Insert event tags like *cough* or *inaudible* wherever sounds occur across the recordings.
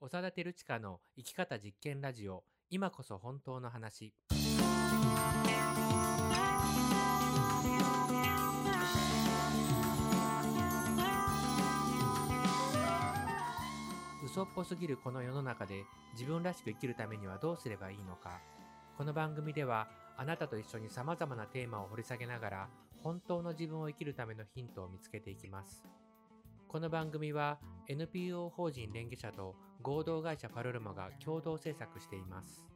長田照親の生き方実験ラジオ今こそ本当の話。嘘っぽすぎるこの世の中で自分らしく生きるためにはどうすればいいのか。この番組ではあなたと一緒に様々なテーマを掘り下げながら本当の自分を生きるためのヒントを見つけていきます。この番組は NPO 法人連携者と合同会社パルルマが共同制作しています。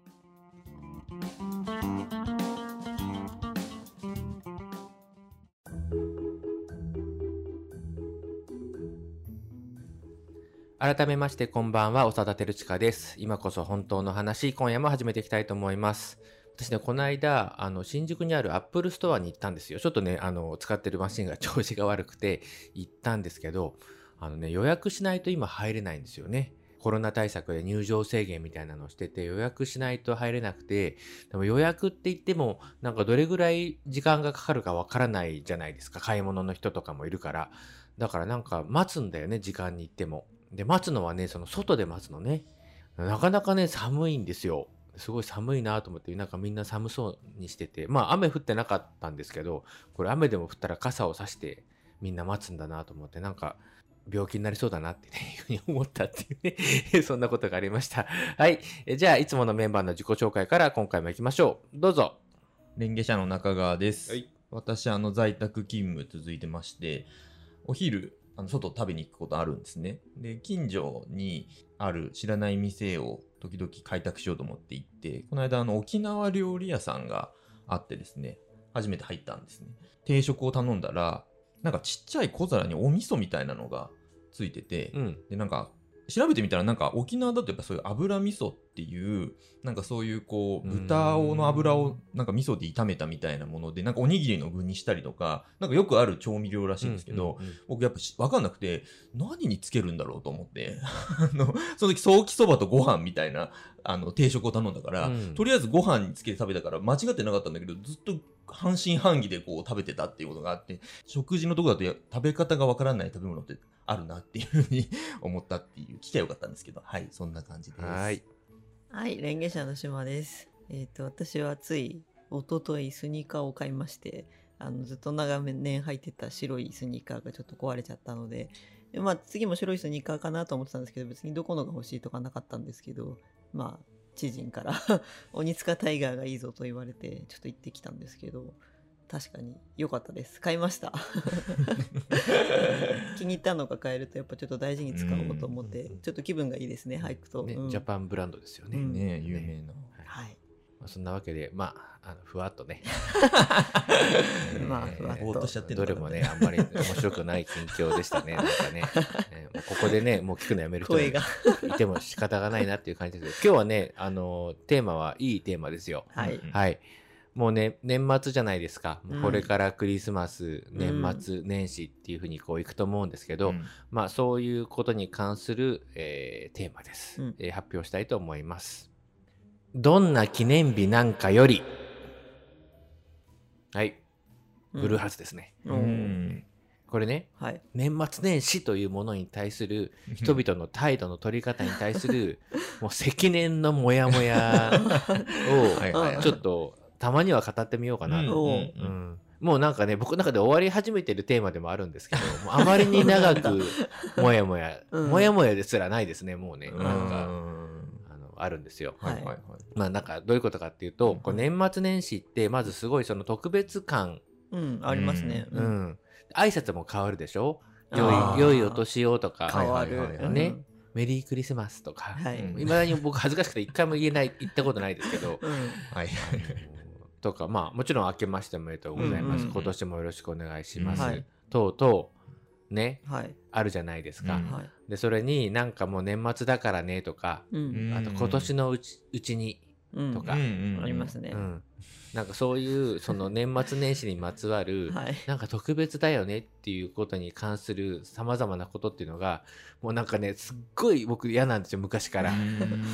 改めましてこんばんは長田照親です。今こそ本当の話今夜も始めていきたいと思います。私ね、この間、あの、新宿にあるアップルストアに行ったんですよ。ちょっとね、あの、使ってるマシンが *laughs* 調子が悪くて行ったんですけど、あのね、予約しないと今入れないんですよね。コロナ対策で入場制限みたいなのをしてて予約しないと入れなくて、でも予約って言ってもなんかどれぐらい時間がかかるかわからないじゃないですか。買い物の人とかもいるから。だからなんか待つんだよね、時間に行っても。で、待つのはね、その外で待つのね。なかなかね、寒いんですよ。すごい寒いなと思って、なんかみんな寒そうにしてて、まあ雨降ってなかったんですけど、これ雨でも降ったら傘を差してみんな待つんだなと思って、なんか病気になりそうだなってね、いうふうに思ったっていうね *laughs* そんなことがありました。はい。じゃあ、いつものメンバーの自己紹介から今回も行きましょう。どうぞ。レンゲ社の中川です。はい私、あの、在宅勤務続いてまして、お昼、あの外食べに行くことあるんですね。で、近所にある知らない店を時々開拓しようと思って行って、この間、あの、沖縄料理屋さんがあってですね、初めて入ったんですね。定食を頼んだら、なんかちっちゃい小皿にお味噌みたいなのがついてて、うん。で、なんか、調べてみたら、なんか沖縄だとやっぱそういう油味噌っていう、なんかそういうこう、豚をの油をなんか味噌で炒めたみたいなもので、なんかおにぎりの具にしたりとか、なんかよくある調味料らしいんですけど、僕やっぱしわかんなくて、何につけるんだろうと思って、*laughs* あの、その時、ソーキそばとご飯みたいな、あの、定食を頼んだから、うん。とりあえずご飯につけて食べたから間違ってなかったんだけど、ずっと半信半疑でこう食べてたっていうことがあって、食事のとこだとや食べ方がわからない食べ物ってあるなっていうふうに思ったっていう、聞きゃよかったんですけど、はい、そんな感じです。はい。はい、レンゲ社の島です。えっ、と、私はつい一昨日スニーカーを買いまして、あのずっと長年履いてた白いスニーカーがちょっと壊れちゃったので、でまあ次も白いスニーカーかなと思ってたんですけど、別にどこのが欲しいとかなかったんですけど、まあ知人から *laughs* 鬼塚タイガーがいいぞと言われて、ちょっと行ってきたんですけど、確かに良かったです。買いました。*laughs* 気に入ったのが買えるとやっぱちょっと大事に使おうと思ってうん、ちょっと気分がいいですね、履くと。ねうんジャパンブランドですよね。うんね有名な。まあ、そんなわけで、まあ、あのふわっとね、*laughs* まあふわっとぼーっとしちゃってどれもね、あんまり面白くない近況でしたね。*laughs* なんかね、ねもうここでね、もう聞くのやめる人もい。ても仕方がないなっていう感じですけど、今日はね、あの、テーマはいいテーマですよ。はい。うんはい。もうね、年末じゃないですか。これからクリスマス、年末、年始っていうふうにこういくと思うんですけど、うんまあそういうことに関する、えーテーマです、うんえー発表したいと思います。どんな記念日なんかより、はい、ブルーハーツですね。うん。うん。これね、はい。年末年始というものに対する人々の態度の取り方に対する、*laughs* もう積年のモヤモヤを、ちょっとたまには語ってみようかな。と。おう。んうん。もうなんかね、僕の中で終わり始めてるテーマでもあるんですけど、あまりに長く、*laughs* もやもや、うん。もやもやですらないですね、もうね。うん。なんか、あるんですよ。はいはいはい。まあなんか、どういうことかっていうと、こう年末年始って、まずすごいその特別感、うん、ありますね。ううんん。挨拶も変わるでしょ？あ良ーい、良いお年をとか、変わる。ねメリークリスマスとか、はい。まだに僕恥ずかしくて一回も言えない、言ったことないですけど、うん。はいはいとか、まあもちろん明けましておめでとうございます。今年もよろしくお願いします。とうとう、ね、はい。あるじゃないですか。うんはい。で、それになんかもう年末だからねとか、う。うんんあと今年のうちうちに、うんとかありますねう。ん、なんかそういうその *laughs* 年末年始にまつわる、はい。なんか特別だよねっていうことに関する様々なことっていうのが、もうなんかね、すっごい僕嫌なんですよ、昔から。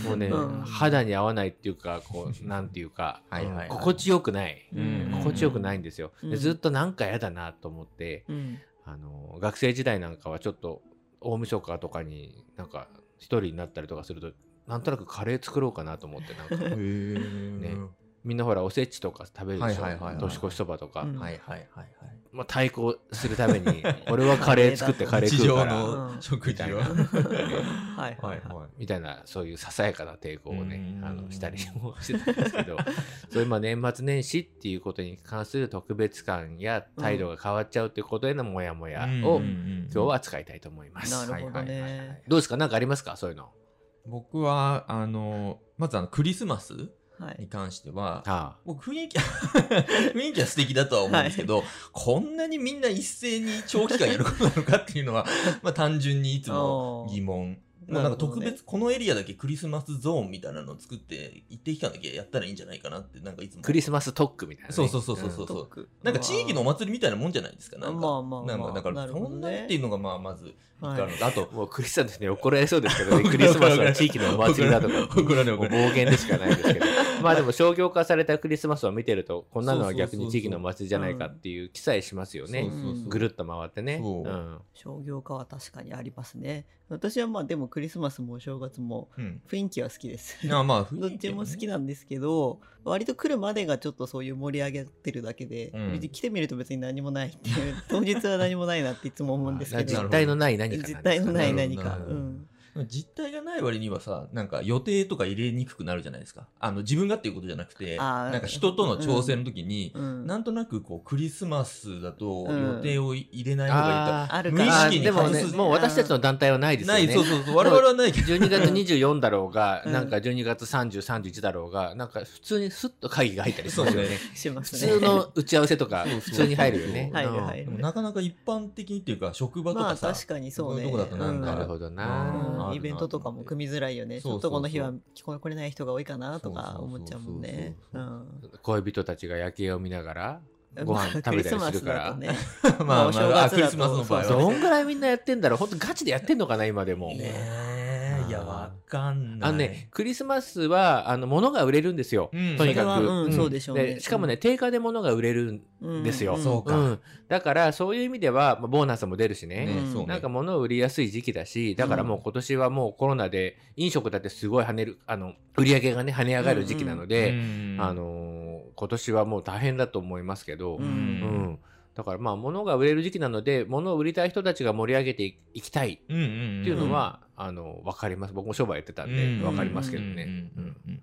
もうね、うん肌に合わないっていうか、こう、なんていうか、はいはいはい心地よくない。うん心地よくないんですよ。うんでずっとなんか嫌だなと思って、うん。あの、学生時代なんかはちょっと大晦日とかになんか一人になったりとかするとなんとなくカレー作ろうかなと思ってなんか。ね。みんなほらおせちとか食べるでしょ、年越しそばとか、うん。はいはいはいはいまあ、対抗するために *laughs* 俺はカレー作ってカレー食うからの食事はみたいはいははいいはいはい。みたいなそういうささやかな抵抗をねうん。あのしたりもしてたんですけど *laughs* そういうまあ年末年始っていうことに関する特別感や態度が変わっちゃうっていうことへのモヤモヤを今日は扱いたいと思います。なるほどね。はいはいはいはい。どうですか？何かありますか？そういうの。僕はあのまずあのクリスマスはいに関してはあ僕雰囲気 *laughs* 雰囲気は素敵だとは思うんですけど、こんなにみんな一斉に長期間やることなのかっていうのはまあ単純にいつも疑問もうなんか特別、このエリアだけクリスマスゾーンみたいなのを作って一定期間だけやったらいいんじゃないかなってなんかいつも。あクリスマス特区みたいな、ね。そうそうそうそうそうトークなんか地域のお祭りみたいなもんじゃないですかなんか、まあまあまあ。なんかだからそんなっていうのがまあまずはいあともうクリスマスに怒られそうですけどね、*laughs* クリスマスは地域のお祭りだとか、怒られるもう暴言でしかないですけど、*laughs* まあでも商業化されたクリスマスを見てると、こんなのは逆に地域のお祭りじゃないかっていう記載しますよね。そう。そうそう。ぐるっと回ってね。そう。うん。商業化は確かにありますね。私はまあでもクリスマスもお正月もうん。雰囲気は好きです。あまあ *laughs* どっちも好きなんですけど割と来るまでがちょっとそういう盛り上げてるだけで、うん。来てみると別に何もないっていう当日は何もないなっていつも思うんですけど。実体のない何かなんですか実体のない何か実態がない割にはさなんか予定とか入れにくくなるじゃないですか。あの自分がっていうことじゃなくてなんか人との調整の時に、うん。なんとなくこうクリスマスだとうん。予定を入れない方がいいと、あ無意あるから。識にーでもねもう私たちの団体はないですよね。ないそうそうそう我々はない。けど12月24だろうが、うん。なんか12月30、31だろうが、なんか普通にスッと会議が入ったりしますよね。します普ね通の打ち合わせとか普通に入るよね。なかなか一般的にっていうか職場とかさ、まあ確かにそうね。いうとこだとなんか、なるほどなイベントとかも組みづらいよね。ちょっとこの日は聞こえ来れない人が多いかなとか思っちゃうもんね。恋人たちが夜景を見ながらごまあ飯食べたりするから。ね。*laughs* まあまあクリスマスの場合はね。どんぐらいみんなやってんだろう。本当ガチでやってんのかな今でも。ねやわかんない。あのね、クリスマスはあの物が売れるんですよ、うん。とにかく、そうんそうでしょうね。でしかもね、定価で物が売れるんですよ、うんそうか。ん。だからそういう意味では、まあ、ボーナスも出るしね。そうね。なんか物を売りやすい時期だしだからもう今年はもうコロナで飲食だってすごい跳ねるあの売り上げがね跳ね上がる時期なので、うんあのー今年はもう大変だと思いますけど、ううんんだからまあ物が売れる時期なので物を売りたい人たちが盛り上げていきたい。うんうんうん。っていうのは、あの分かります。僕も商売やってたんで分かりますけどね。うんうんうんうん。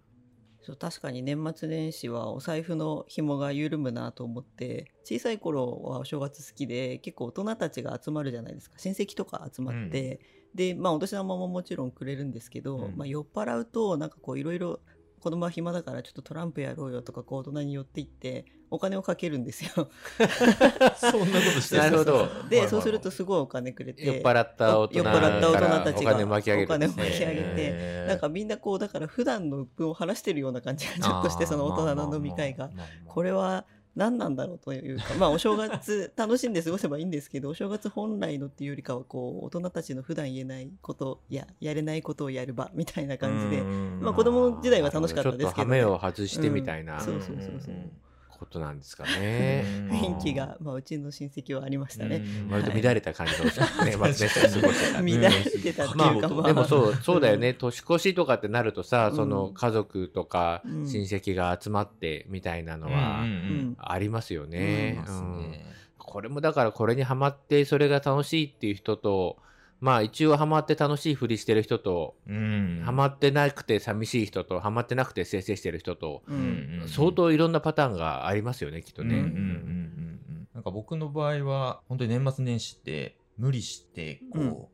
そう確かに年末年始はお財布の紐が緩むなと思って小さい頃はお正月好きで結構大人たちが集まるじゃないですか。親戚とか集まって、でまあお年玉ももちろんくれるんですけど、うん。まあ、酔っ払うとなんかこういろいろ子供は暇だからちょっとトランプやろうよとかこう大人に寄っていってお金をかけるんですよ。そんなことしてなるほどでそうするとすごいお金くれて。酔っ払った大人酔っ払った大人たちがお金巻き上げるお金を巻き上げて。なんかみんなこうだから普段の鬱憤を晴らしてるような感じがちょっとしてその大人の飲み会が。これは何なんだろうというか。まあお正月楽しんで過ごせばいいんですけどお正月本来のっていうよりかはこう大人たちの普段言えないことややれないことをやる場みたいな感じで。まあ子供時代は楽しかったですけどね。ちょっと羽目を外してみたいな。うん。そうそうそうそうことなんですかね。*laughs* 雰囲気が、まあ、うちの親戚はありましたね。割と乱れた感じのね、まあ、年始を過ごしてた乱れてたっていうか、まあ、まあ、でもそうそうだよね。年越しとかってなるとさ、うん。その家族とかうん。親戚が集まってみたいなのうん。はありますようん。ね。これもだからこれにハマってそれが楽しいっていう人とまあ一応ハマって楽しいふりしてる人と、うん。ハマってなくて寂しい人とハマってなくてせいせいしてる人と、うん相当いろんなパターンがありますよねきっとね。うんうんうんうんうん。なんか僕の場合は本当に年末年始って無理してこう、うん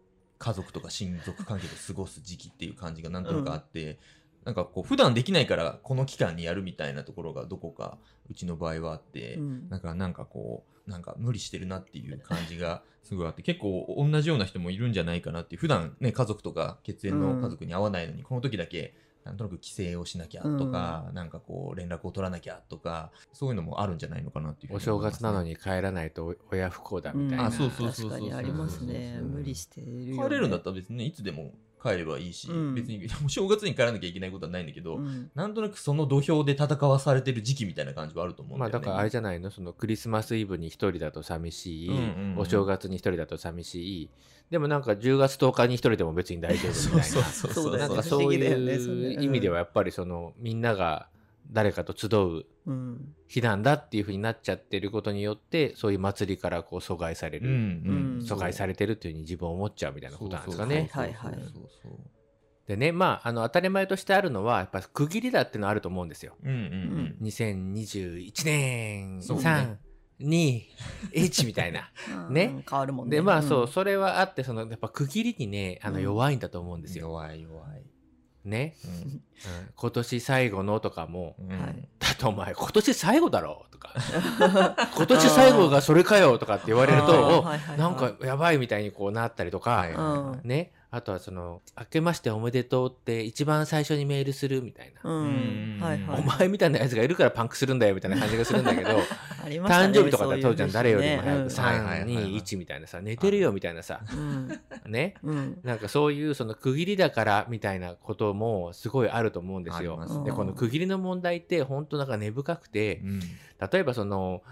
家族とか親族関係で過ごす時期っていう感じがなんとなくあって、なんかこう普段できないからこの期間にやるみたいなところがどこかうちの場合はあって、うん。なんかなんかこうなんか無理してるなっていう感じがすごいあって結構同じような人もいるんじゃないかなっていう普段ね家族とか血縁の家族に会わないのに、この時だけなんとなく帰省をしなきゃとか、なんかこう連絡を取らなきゃとかそういうのもあるんじゃないのかなっていうふうおに思いますね。正月なのに帰らないと親不幸だみたいな。あそうそうそうそう確かにありますね。そうそうそう。無理してるよ、ね、帰れるんだったら別にねいつでも帰ればいいし、うん。別にもう正月に帰らなきゃいけないことはないんだけど、うん。なんとなくその土俵で戦わされてる時期みたいな感じはあると思うんだよね。まあだからあれじゃないのそのクリスマスイブに一人だと寂しい、うんうんうん。お正月に一人だと寂しい。でもなんか10月10日に一人でも別に大丈夫みたいな。*laughs* そうそうだよねなんかそういう意味ではやっぱりそのみんなが誰かと集ううん日なんだっていう風になっちゃってることによってそういう祭りからこう阻害される、うんうんうん阻害されてるっていう風に自分を思っちゃうみたいなことなんですかね。でねまああの当たり前としてあるのはやっぱ区切りだっていうのはあると思うんですよ。うんうん2021年そうね3、2、1みたいな。ね *laughs* うん変わるもんねでまあそう、んそれはあってそのやっぱ区切りにねあのうん弱いんだと思うんうん。ですよ。弱い弱い。ね、うん。今年最後のとかもうん。はい「だってお前今年最後だろ」とか「*laughs* 今年最後がそれかよ」とかって言われるとなんかやばいみたいにこうなったりとか、ねあとはその「明けましておめでとう」って一番最初にメールするみたいな。うん。うん。はいはい。お前みたいなやつがいるからパンクするんだよみたいな感じがするんだけど。*laughs* ありましたね。誕生日とかだと当時は誰よりも早くそうはいはいはいはい。321みたいなさ寝てるよみたいなさ。ねうん。うん。なんかそういうその区切りだからみたいなこともすごいあると思うんですよ。すね。でこの区切りの問題って本当なんか根深くてうん。例えばその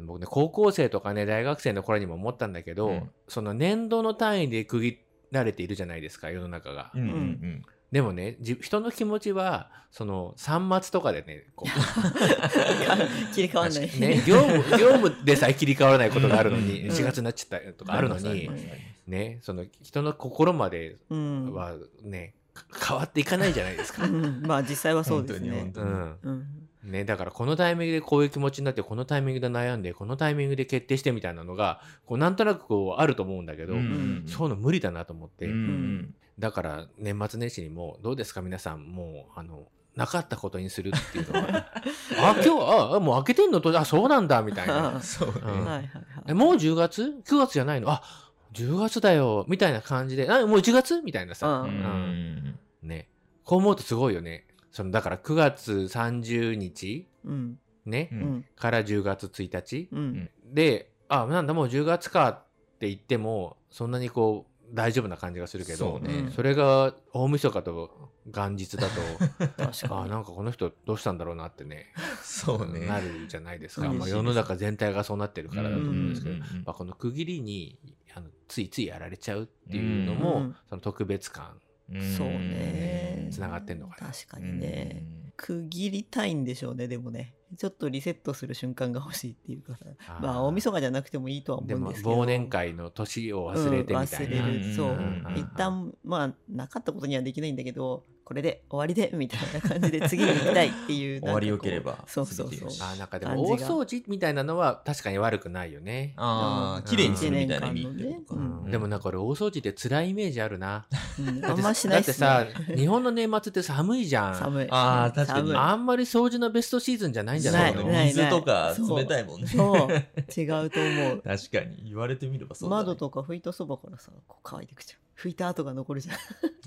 僕ね高校生とかね大学生の頃にも思ったんだけど、うん。その年度の単位で区切られているじゃないですか世の中が。うんうんうんでもねじ人の気持ちはその3末とかでねこ *laughs* 切り替わんない。うね業務業務でさえ切り替わらないことがあるのにうん4月になっちゃったとかあるのにりますりますねその人の心までうん。はねか変わっていかないじゃないですか。うんまあ実際はそうですね本。当にうんうん。ね、だからこのタイミングでこういう気持ちになってこのタイミングで悩んでこのタイミングで決定してみたいなのがこうなんとなくこうあると思うんだけど、うん。そういうの無理だなと思って、うん。うんだから年末年始にもどうですか皆さんもうあのなかったことにするっていうのは。*laughs* あ今日ああもう開けてんのとあそうなんだみたいな。*laughs* そうね。うん。はいはいはい。えもう10月 ?9 月じゃないの？あ10月だよみたいな感じで。あもう1月？みたいなさ、うん。うん。ね。こう思うとすごいよねそのだから9月30日うん。ね、ううん。ん。から10月1日、うん。であなんだもう10月かって言ってもそんなにこう大丈夫な感じがするけどそうね。それが大晦日と元日だと *laughs* 確かに。あなんかこの人どうしたんだろうなってねそうね。なるじゃないですか、うんまあ、世の中全体がそうなってるからだと思うんですけど、まあ、この区切りにあのついついやられちゃうっていうのも、うん。その特別感そうね。つながってんのかな確かにね。区切りたいんでしょうね、でもね。ちょっとリセットする瞬間が欲しいっていうかまあ、大晦日じゃなくてもいいとは思うんですけど。忘年会の年を忘れてみたいな、うん忘れる。そう。一旦、まあ、なかったことにはできないんだけど、これで終わりで、みたいな感じで次に行きたいっていう。終わりなんかこうよければそうそうそうあーなんかでも大掃除みたいなのは確かに悪くないよね。ああ、綺麗にするみたいな意味ってことか。うんでもなんか俺大掃除って辛いイメージあるな。うんあんましないっすだっねてさ、日本の年末って寒いじゃん。寒い。あー確かにあんまり掃除のベストシーズンじゃないんじゃそうないの水とか冷たいもんね。そう。違うと思う。*laughs* 確かに。言われてみればそうだね。窓とか拭いたそばからさ、こう乾いてくじゃん。拭いた跡が残るじゃん。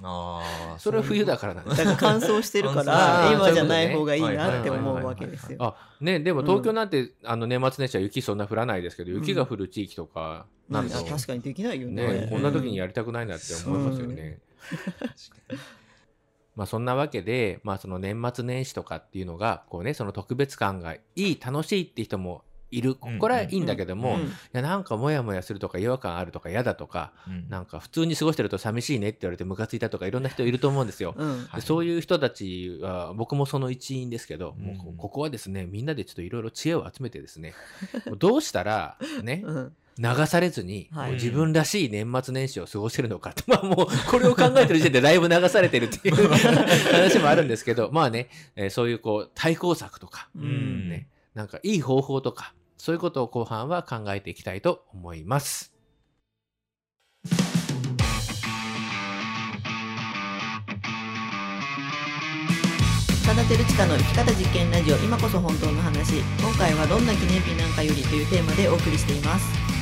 ああ。*laughs* それは冬だから *laughs* なんだ。だから乾燥してるかあら、ー今じゃない方がいいなって思うわけですよ。あ、ね、でも東京なんて、あの年末年始は雪そんな降らないですけど、うん雪が降る地域とかなん確かにできないよね。ね、こんな時にやりたくないなって思いますよね。*laughs* まあそんなわけで、まあその年末年始とかっていうのが、こうね、その特別感がいい、楽しいって人もいる。これはいいんだけども、うん。いやなんかモヤモヤするとか違和感あるとか嫌だとか、うん。なんか普通に過ごしてると寂しいねって言われてムカついたとかいろんな人いると思うんですよ。そういう人たちは僕もその一員ですけど、もうこうんここはですねみんなでちょっといろいろ知恵を集めてですね *laughs* どうしたらねうん。流されずに、自分らしい年末年始を過ごせるのかと、*laughs* まあもうこれを考えてる時点でだいぶ流されてるっていう *laughs* 話もあるんですけどまあね、えーそういうこう対抗策とか、うん。ねなんかいい方法とかそういうことを後半は考えていきたいと思います。田てるちかの生き方実験ラジオ今こそ本当の話今回はどんな記念日なんかよりというテーマでお送りしています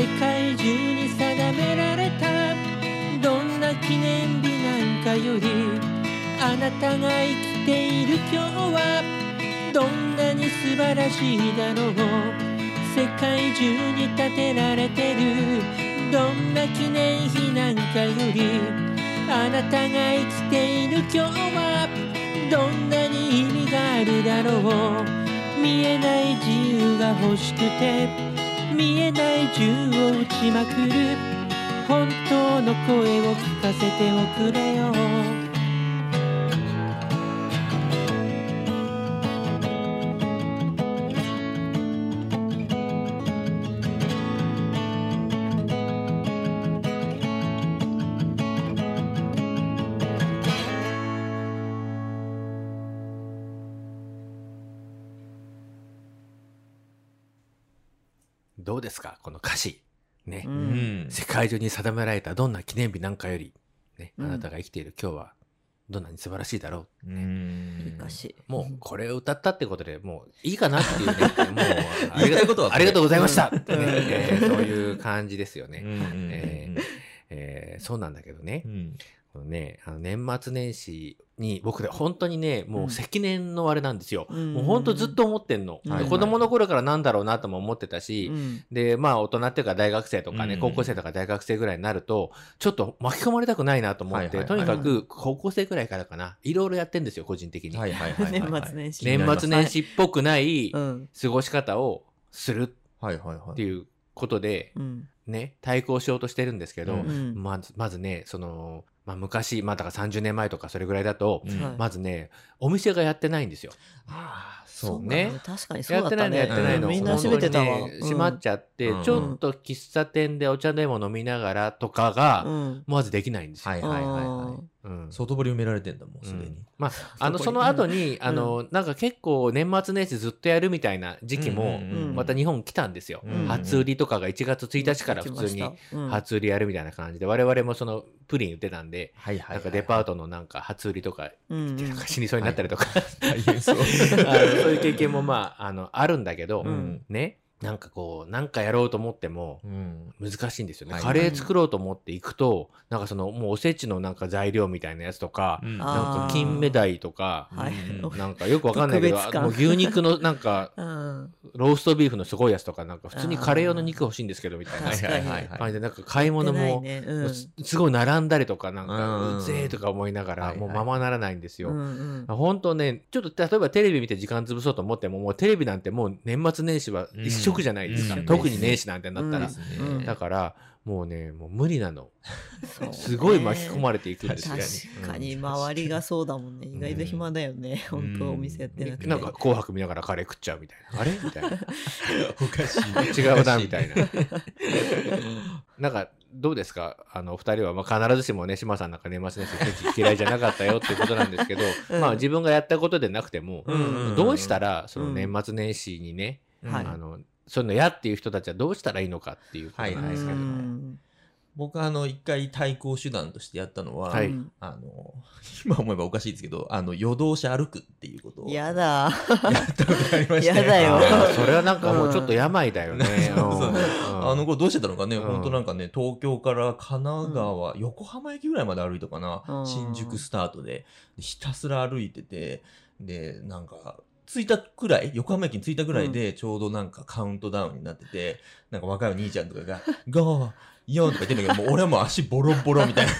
世界中に定められたどんな記念日なんかよりあなたが生きている今日はどんなに素晴らしいだろう世界中に建てられてるどんな記念碑なんかよりあなたが生きている今日はどんなに意味があるだろう。見えない自由が欲しくて。見えない銃を撃ちまくる。本当の声を聞かせておくれよ。どうですか？この歌詞。ね。ううんん。世界中に定められたどんな記念日なんかより、ね、あうんなたが生きている今日は、どんなに素晴らしいだろうんいい歌詞う。もう、これを歌ったってことでもういいかなっていうね。*laughs* もう、ありがたいことはありがとうございました、うんってねえーそういう感じですよね。うんうんうんええーそうなんだけどねう。んこのね、あの年末年始に僕で本当にね、もう積年のあれなんですよ。うん。もう本当ずっと思ってんの。うん。で子供の頃からなんだろうなとも思ってたし、うん。で、まあ大人っていうか大学生とかね、うん。高校生とか大学生ぐらいになると、ちょっと巻き込まれたくないなと思って、とにかく高校生ぐらいからかな、いろいろやってんですよ、個人的に。年末年始。年末年始っぽくないうん。過ごし方をする。っていうことで、うん。ね、対抗しようとしてるんですけど、まず、まずね、その、まあ昔、まあだから30年前とかそれぐらいだと、うん。はい。まずね、お店がやってないんですよ。ああ、そうね。ね確かにそうやってないのだったねやってないの。うん。みんな閉めてたわ。ね閉まっちゃって、うん。ちょっと喫茶店でお茶でも飲みながらとかが、うん。まずできないんですよ。はいはいはいはい。うん。外堀埋められてんだ、もうすでに。うん。まあ、あの、その後に、あの、なんか結構年末年始ずっとやるみたいな時期も、うんうんうんまた日本来たんですよ。うん初売りとかが1月1日から普通に初売りやるみたいな感じで、我々もそのプリン売ってたんで、はいはいはい。なんかデパートのなんか初売りとか、うんうん。なんか死にそうになったりとか、そう。*laughs* いう経験もまあ、あの、あるんだけど、うん。ね、なんかこう、なんかやろうと思っても、うん。難しいんですよね。はい。カレー作ろうと思っていくと、なんかその、もうおせちのなんか材料みたいなやつとか、うん。あなんか金目鯛とか、はい。うん。なんかよくわかんないけど、*laughs* もう牛肉のなんか、*laughs* うん。ローストビーフのすごいやつとか、なんか普通にカレー用の肉欲しいんですけど、みたいな感じで、なんか買い物も、ね。すすごい並んだりとか、なんか、うん。うぜえとか思いながら、もうままならないんですよ。うんうん。本当ね、ちょっと例えばテレビ見て時間潰そうと思っても、もうテレビなんてもう年末年始は一色じゃないですか。うん特に年始なんてなったら。うんだから、もうね、もう無理なの。ねすごい巻き込まれていくんですよ。確かに周りがそうだもんね意外と暇だよねうん本当お店やってなくてなんか紅白見ながらカレー食っちゃうみたいな。あれみたいな。*laughs* おかしい。違うな、みたいな。なんか、どうですか？あの、お二人は、まあ、必ずしもね、島さんなんか年末年始嫌いじゃなかったよっていうことなんですけど、うんまあ、自分がやったことでなくても、うんどうしたら、その年末年始にね、はいあの、そういうの嫌っていう人たちはどうしたらいいのかっていうことなんはいですけど。うん。僕はあの、一回対抗手段としてやったのは、はい。うんあの、*laughs* 今思えばおかしいですけど、あの、夜通し歩くっていうことをやだ。やったことがありまして。やだよ。それはなんかもうちょっと病だよね。そうそうう。ん。あの、これどうしてたのかね、うん。本当なんかね、東京から神奈川、横浜駅ぐらいまで歩いたかな、うん。新宿スタートで。でひたすら歩いてて、で、なんか、着いたくらい、横浜駅に着いたぐらいで、ちょうどなんかカウントダウンになってて、なんか若いお兄ちゃんとかが、ゴー、ヨーとか言ってんだけど、もう俺はもう足ボロボロみたいな。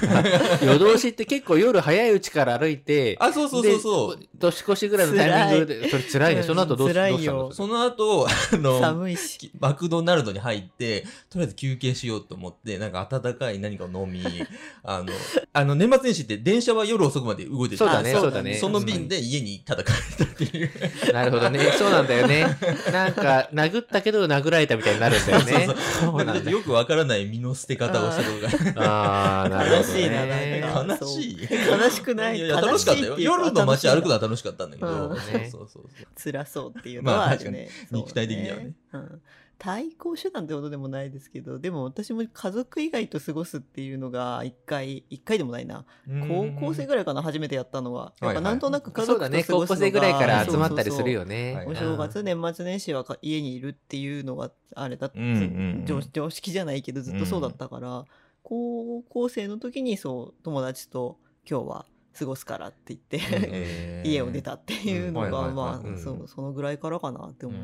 *laughs* 夜通しって結構夜早いうちから歩いて、あ、そうそうそうそう。で年越しぐらいのタイミングで、それ辛いね。その後どうし辛いよどうしたの？その後、あの、寒いしきマクドナルドに入って、とりあえず休憩しようと思って、なんか温かい何かを飲み、*laughs* あの、あの、年末年始って電車は夜遅くまで動いてるそうだね、あそうだね。その便で家にただ帰ったっていう。なるほどね。そうなんだよね。なんか、殴ったけど殴られたみたいになるんだよね。*laughs* そうななんんだ。かよくわからない身の捨て方をしたことが。ああ、なるほど、ね。悲しいななんか悲しい。悲しくないいやいや楽しかったよ。夜の街歩くのは楽しかったんだけど。うんそうそうそうそう。*laughs* 辛そうっていうのはあるね。まあ確かに肉体的にはねうん対抗手段ってことでもないですけど、でも私も家族以外と過ごすっていうのが一回、一回でもないな。高校生ぐらいかな、初めてやったのは。やっぱなんとなく家族。と過ごすのが高校生ぐらいから集まったりするそうそうそうよね。はいお正月、年末年始はか家にいるっていうのがあれだって、うんうんうん常常識じゃないけどずっとそうだったから、高校生の時にそう友達と今日は過ごすからって言って、*laughs* 家を出たっていうのがまあそのぐらいからかなって思う。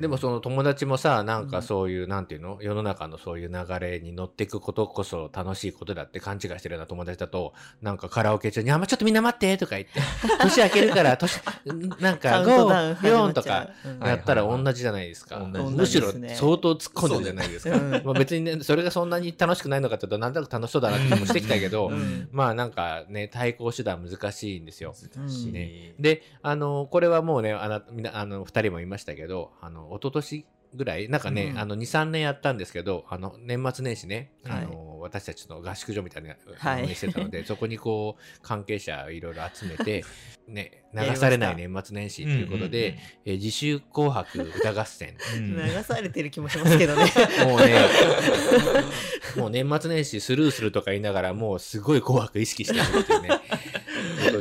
でもその友達もさなんうん。かそういう、なんていうの？世の中のそういう流れに乗っていくことこそ楽しいことだって勘違いしてるような友達だとなんかカラオケ中に「あまちょっとみんな待って」とか言って「*laughs* 年明けるから年なんかカウントダウン始ま54とかやったら同じじゃないですか、むしろ相当突っ込んでるじゃないですか、うん。まあ別にねそれがそんなに楽しくないのかっていうとなんとなく楽しそうだなって気もしてきたけど、うん。まあなんかね対抗手段難しいんですよ。ね。で、あの、これはもうね、あの、みな、あの、二人も言いましたけど、あの、一昨年ぐらい、なんかね、うんあの、2、3年やったんですけど、あの、年末年始ね、はいあの、私たちの合宿所みたいな、はい運営してたので、*laughs* そこにこう、関係者いろいろ集めて、*laughs* ね、流されない年末年始ということで、えー自主紅白歌合戦。う *laughs* ん流されてる気もしますけどね。もうね、もう年末年始スルーするとか言いながら、もうすごい紅白意識してるっていうね。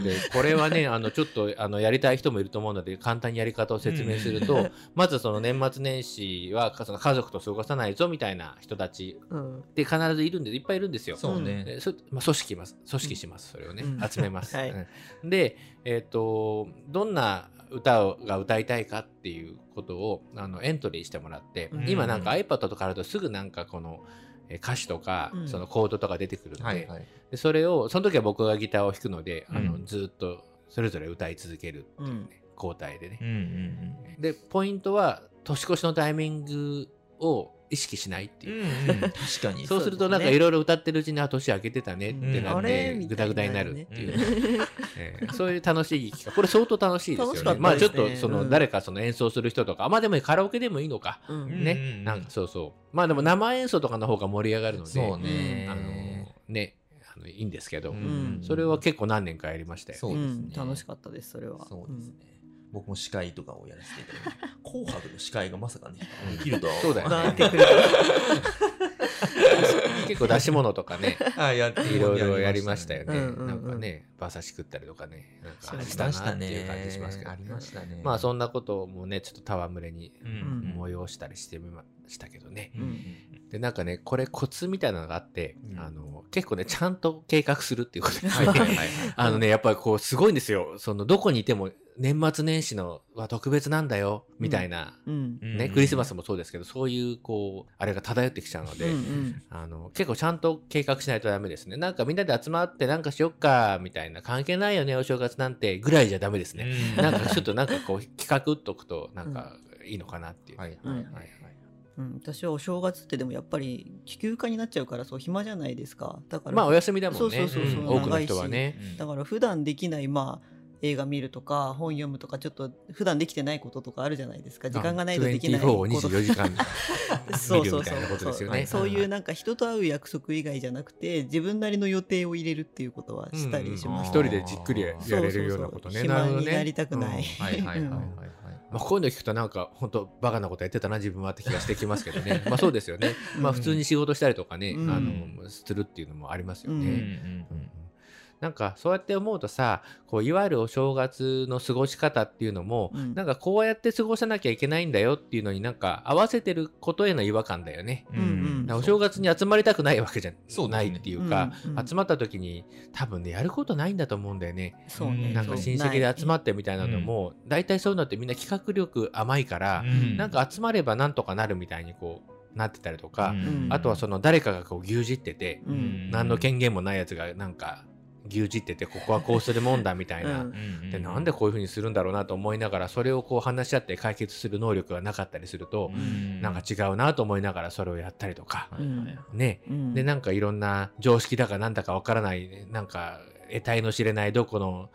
で、これはね、*laughs* あの、ちょっと、あの、やりたい人もいると思うので、簡単にやり方を説明すると、まずその年末年始は、かその家族と過ごさないぞみたいな人たちうん。って必ずいるんで、いっぱいいるんですよ。そうね。まあ、組織ます。組織します。それをね、うん。集めます。*laughs* はい。うん。で、えっ、と、どんな歌をが歌いたいかっていうことをあのエントリーしてもらって、うん。今なんか iPad とかあるとすぐなんかこのえー歌詞とか、うん。そのコードとか出てくるので,、はいはい。でそれをその時は僕がギターを弾くので、あのうん。ずっとそれぞれ歌い続けるっていうね、うん。交代でね。う。んうん。でポイントは年越しのタイミングを意識しないってうんいう。うんうん。*laughs* 確かに。そうするとなんかいろいろ歌ってるうちにあ年明けてたねってなってみたいグダグダになるねっていう、*laughs* えーそういう楽しい企画これ相当楽しいですよ楽しかったね。まあちょっとそのうん。誰かその演奏する人とかあまあでもカラオケでもいいのか。ね。なんかそうそう。まあでも生演奏とかの方が盛り上がるのでそうね。あのね。あのいいんですけど、ん。それは結構何年かやりましたよそうですね。ん。楽しかったですそれは。そうですね僕も司会とかをやらせていただいて *laughs* 紅白の司会がまさかねできるとはそうだよね。なってくる。結構出し物とかねあやっていろいろやりましたよね、うんうんうん。なんかね馬刺し食ったりとかねしたなっましてたねいう感じしますけどありましたね。まあそんなこともねちょっと戯れにうん。催したりしてみましたけどね、うん。うん。でなんかねこれコツみたいなのがあって、うん。あの結構ねちゃんと計画するっていうこと。ですはいはいはいはい。*laughs* あのねやっぱりこうすごいんですよ。そのどこにいても年末年始のは特別なんだよみたいな、うん。ね、クリスマスもそうですけどそういうこうあれが漂ってきちゃうので、うんうん。あの結構ちゃんと計画しないとダメですね。なんかみんなで集まってなんかしよっかみたいな関係ないよねお正月なんてぐらいじゃダメですね、うん。なんかちょっとなんかこう企画っとくとなんかいいのかなっていう、はい。はいはいはいうん、私はお正月ってでもやっぱり休暇になっちゃうからそう暇じゃないですか。だから、まあお休みだもんね。そうそうそうそう多くの人はね。うん。だから普段できないまあ映画見るとか本読むとかちょっと普段できてないこととかあるじゃないですか。時間がないとできない24をこと。24時間 *laughs* そうそうそう。見るみたいなことですよね。そうそういうなんか人と会う約束以外じゃなくて自分なりの予定を入れるっていうことはしたりします、一人でじっくりやれるようなことね。そうそうそうなるほどね。暇になりたくない、うん。はいはいはいはい。はいまあ、こういうの聞くとなんか本当バカなことやってたな自分はって気がしてきますけどね。*laughs* まあそうですよね。まあうん普通に仕事したりとかね、うん。あのするっていうのもありますよね、うん。なんかそうやって思うとさこういわゆるお正月の過ごし方っていうのも、うん。なんかこうやって過ごさなきゃいけないんだよっていうのになんか合わせてることへの違和感だよね。うんうんだからお正月に集まりたくないわけじゃないっていうか、うんうん。集まった時に多分ねやることないんだと思うんだよね。そうね。なんか親戚で集まってみたいなのも、大体そういうのってみんな企画力甘いから、うん。なんか集まればなんとかなるみたいにこうなってたりとか、ん。あとはその誰かがこう牛耳ってて、うん。何の権限もないやつがなんか牛耳っててここはこうするもんだみたいな、うん。でなんでこういうふうにするんだろうなと思いながらそれをこう話し合って解決する能力がなかったりすると、なんか違うなと思いながらそれをやったりとか、うんね。うん。でなんかいろんな常識だかなんだかわからないなんか得体の知れないどこの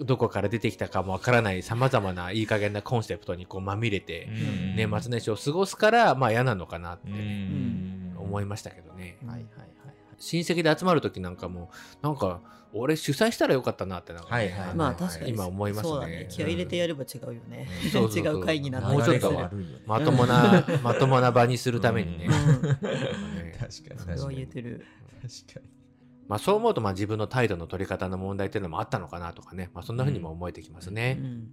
どこから出てきたかもわからないさまざまないい加減なコンセプトにこうまみれて、年末年始を過ごすからまあ嫌なのかなって思いましたけどね、うんはいはいはい。親戚で集まる時なんかもなんか俺主催したらよかったなってなんかね、はいはいまあ確かに。今思いますね。そうだね。気合い入れてやれば違うよね、うん違う会議なんだもうちょっとまともな、まともな場にするためにね。うん。ね確かに。確かに言えてる。確かに。まあそう思うとまあ自分の態度の取り方の問題っていうのもあったのかなとかね、まあそんな風にも思えてきますね。うん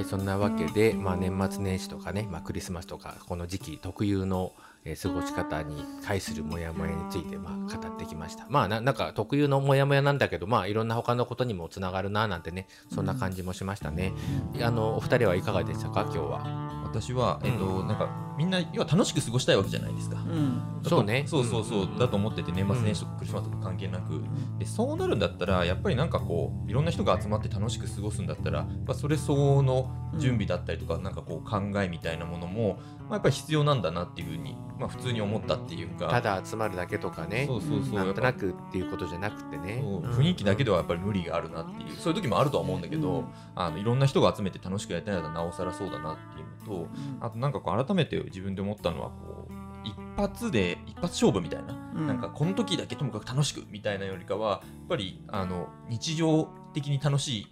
はい、そんなわけで、まあ、年末年始とかね、まあ、クリスマスとかこの時期特有の、えー過ごし方に対するモヤモヤについて、まあ、語ってきました。まあなんか特有のモヤモヤなんだけどまあいろんな他のことにもつながるななんてねそんな感じもしましたね、あのお二人はいかがでしたか？今日は。私は、えっとうんなんかみんな要は楽しく過ごしたいわけじゃないですか。うん。そうね。そうそうそう、うん。だと思ってて年末年始とかクリスマスとか関係なく、でそうなるんだったらやっぱりなんかこういろんな人が集まって楽しく過ごすんだったらやっぱそれ相応の準備だったりとか、なんかこう考えみたいなものも、まあ、やっぱり必要なんだなっていうふうに、まあ、普通に思ったっていうか。ただ集まるだけとかねそうそうそう。なんとなくっていうことじゃなくてね。そう。うん。雰囲気だけではやっぱり無理があるなっていうそういう時もあるとは思うんだけど、うん。あのいろんな人が集めて楽しくやりたいならなおさらそうだなっていうのとあとなんかこう改めて自分で思ったのはこう一発で一発勝負みたいな、うん。なんかこの時だけともかく楽しくみたいなよりかはやっぱりあの日常的に楽しい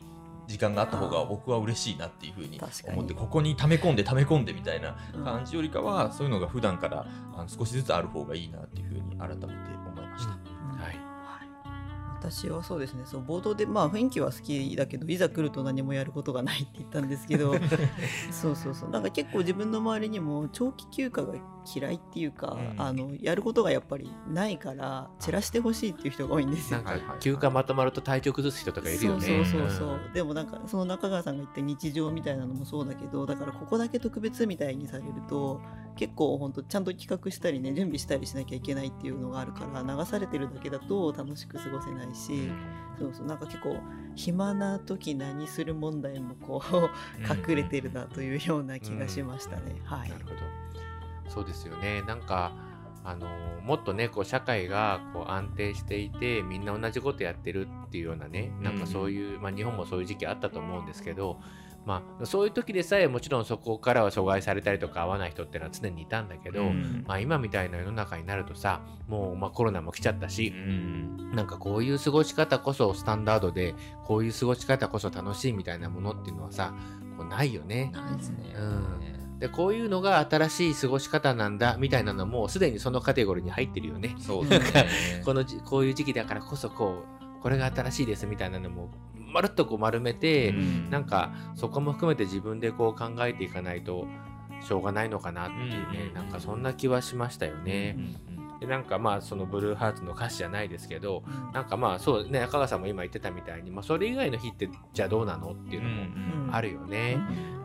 時間があった方が僕は嬉しいなっていうふうに思ってここに溜め込んで溜め込んでみたいなうん。感じよりかはそういうのが普段からあの少しずつある方がいいなっていうふうに改めて思いました。うん。はい。私はそうですね。そう冒頭でまあ雰囲気は好きだけどいざ来ると何もやることがないって言ったんですけど。*laughs* そうそうそう。なんか結構自分の周りにも長期休暇が嫌いっていうか、うん。あのやることがやっぱりないから散らしてほしいっていう人が多いんですよ。なん。か休暇まとまると体調崩す人とかいるよね。そうそうそうそう、ん。でもなんかその中川さんが言った日常みたいなのもそうだけどだからここだけ特別みたいにされると結構本当ちゃんと企画したりね準備したりしなきゃいけないっていうのがあるから流されてるだけだと楽しく過ごせないし、そうそうなんか結構暇な時何する問題もこう隠れてるなというような気がしましたね。はい。なるほどそうですよね。なんかあのもっとねこう社会がこう安定していてみんな同じことやってるっていうようなねなんかそういう、まあ、日本もそういう時期あったと思うんですけど、まあ、そういう時でさえもちろんそこからは阻害されたりとか合わない人っていうのは常にいたんだけど、うん。まあ、今みたいな世の中になるとさもう、まあ、コロナも来ちゃったし、なんかこういう過ごし方こそスタンダードでこういう過ごし方こそ楽しいみたいなものっていうのはさこうないよね。ないですね。うんでこういうのが新しい過ごし方なんだみたいなのもすでにそのカテゴリーに入ってるよね。そうですね。このじこういう時期だからこそこうこれが新しいですみたいなのもまるっとこう丸めて、うんなんかそこも含めて自分でこう考えていかないとしょうがないのかなっていうね、うんなんかそんな気はしましたよね。うんでなんかまあそのブルーハーツの歌詞じゃないですけどなんかまあそうね中川さんも今言ってたみたいに、まあ、それ以外の日ってじゃあどうなのっていうのもうん。あるよね。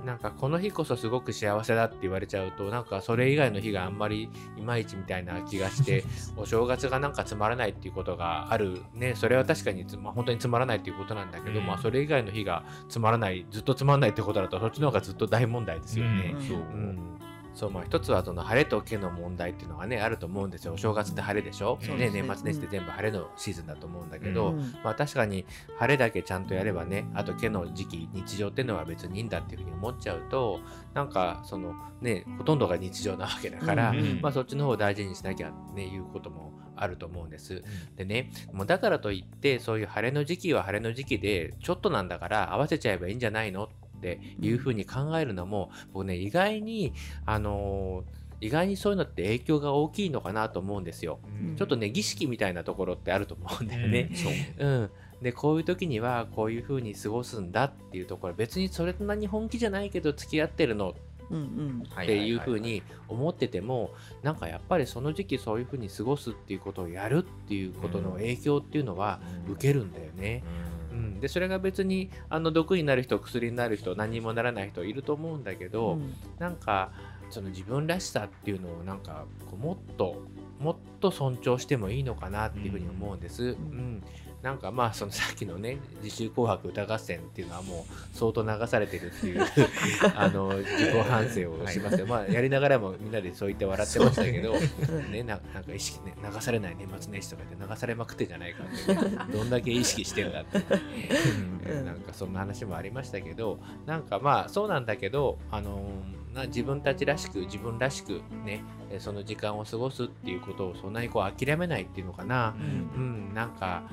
なんかこの日こそすごく幸せだって言われちゃうとなんかそれ以外の日があんまりいまいちみたいな気がして *laughs* お正月がなんかつまらないっていうことがあるね。それは確かにつ、まあ、本当につまらないっていうことなんだけど、うん。まあそれ以外の日がつまらないずっとつまらないってことだとそっちの方がずっと大問題ですよね。うんそうまあ一つはその晴れと毛の問題っていうのがねあると思うんですよ。お正月って晴れでしょ、うですね。年末年始って全部晴れのシーズンだと思うんだけど、うん。まあ確かに晴れだけちゃんとやればねあと毛の時期日常っていうのは別にいいんだっていうふうに思っちゃうとなんかそのねほとんどが日常なわけだから、うんうんまあそっちの方を大事にしなきゃねいうこともあると思うんです。でねもうだからといってそういう晴れの時期は晴れの時期でちょっとなんだから合わせちゃえばいいんじゃないの？っていうふうに考えるのも、僕ね意外にあのー意外にそういうのって影響が大きいのかなと思うんですよ。うんちょっとね儀式みたいなところってあると思うんだよね。そう。うん、でこういう時にはこういう風に過ごすんだっていうところ別にそれなに本気じゃないけど付き合ってるのっていう風に思っててもなんかやっぱりその時期そういう風に過ごすっていうことをやるっていうことの影響っていうのは受けるんだよね。うん、でそれが別にあの毒になる人薬になる人何にもならない人いると思うんだけど、うん。なんかその自分らしさっていうのをなんかこうもっともっと尊重してもいいのかなっていうふうに思うんです。うんなんかまあそのさっきのね「自習紅白歌合戦」っていうのはもう相当流されてるっていう *laughs* あの自己反省をしますよ、まあやりながらもみんなでそう言って笑ってましたけど、ね、ななんか意識ね流されない年末年始とかで流されまくってんじゃないかって、どんだけ意識してんだって、うんなんかそんな話もありましたけどなんかまあそうなんだけど、あのーな自分たちらしく自分らしくねえその時間を過ごすっていうことをそんなにこう諦めないっていうのかな、うん、なんか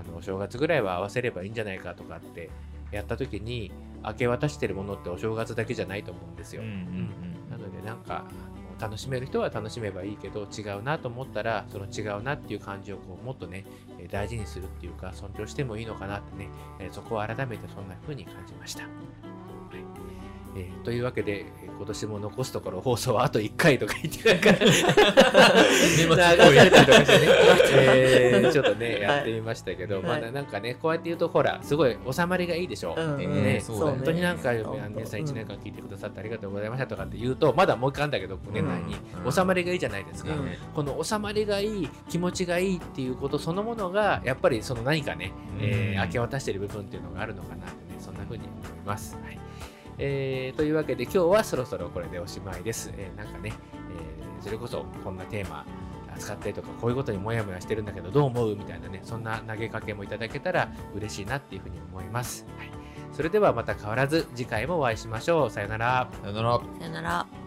あのお正月ぐらいは合わせればいいんじゃないかとかってやった時に明け渡してるものってお正月だけじゃないと思うんですよ。なのでなんか楽しめる人は楽しめばいいけど違うなと思ったらその違うなっていう感じをこうもっとねえー大事にするっていうか尊重してもいいのかなってね、えーそこを改めてそんな風に感じました。はいえーというわけで、えー今年も残すところ放送はあと1回とか言ってたり *laughs* とかしてね、*laughs* えーちょっとねはい。やってみましたけど、まはい。あなんかねこうやって言うとほらすごい収まりがいいでしょ？う。本当になんか、皆さんうん1年間聞いてくださってありがとうございましたとかって言うと、まだもう一回あるんだけど、年内に、うん。収まりがいいじゃないですか。うん。この収まりがいい、気持ちがいいっていうことそのものが、やっぱりその何かね、えーうん明け渡している部分っていうのがあるのかなってね、そんな風に思います。はいえーというわけで、今日はそろそろこれでおしまいです。えーなんかね、えーそれこそこんなテーマ、扱ったりとか、こういうことにもやもやしてるんだけど、どう思うみたいなね、そんな投げかけもいただけたら嬉しいなっていうふうに思います。はい、それではまた変わらず次回もお会いしましょう。さよなら。さよなら。さよなら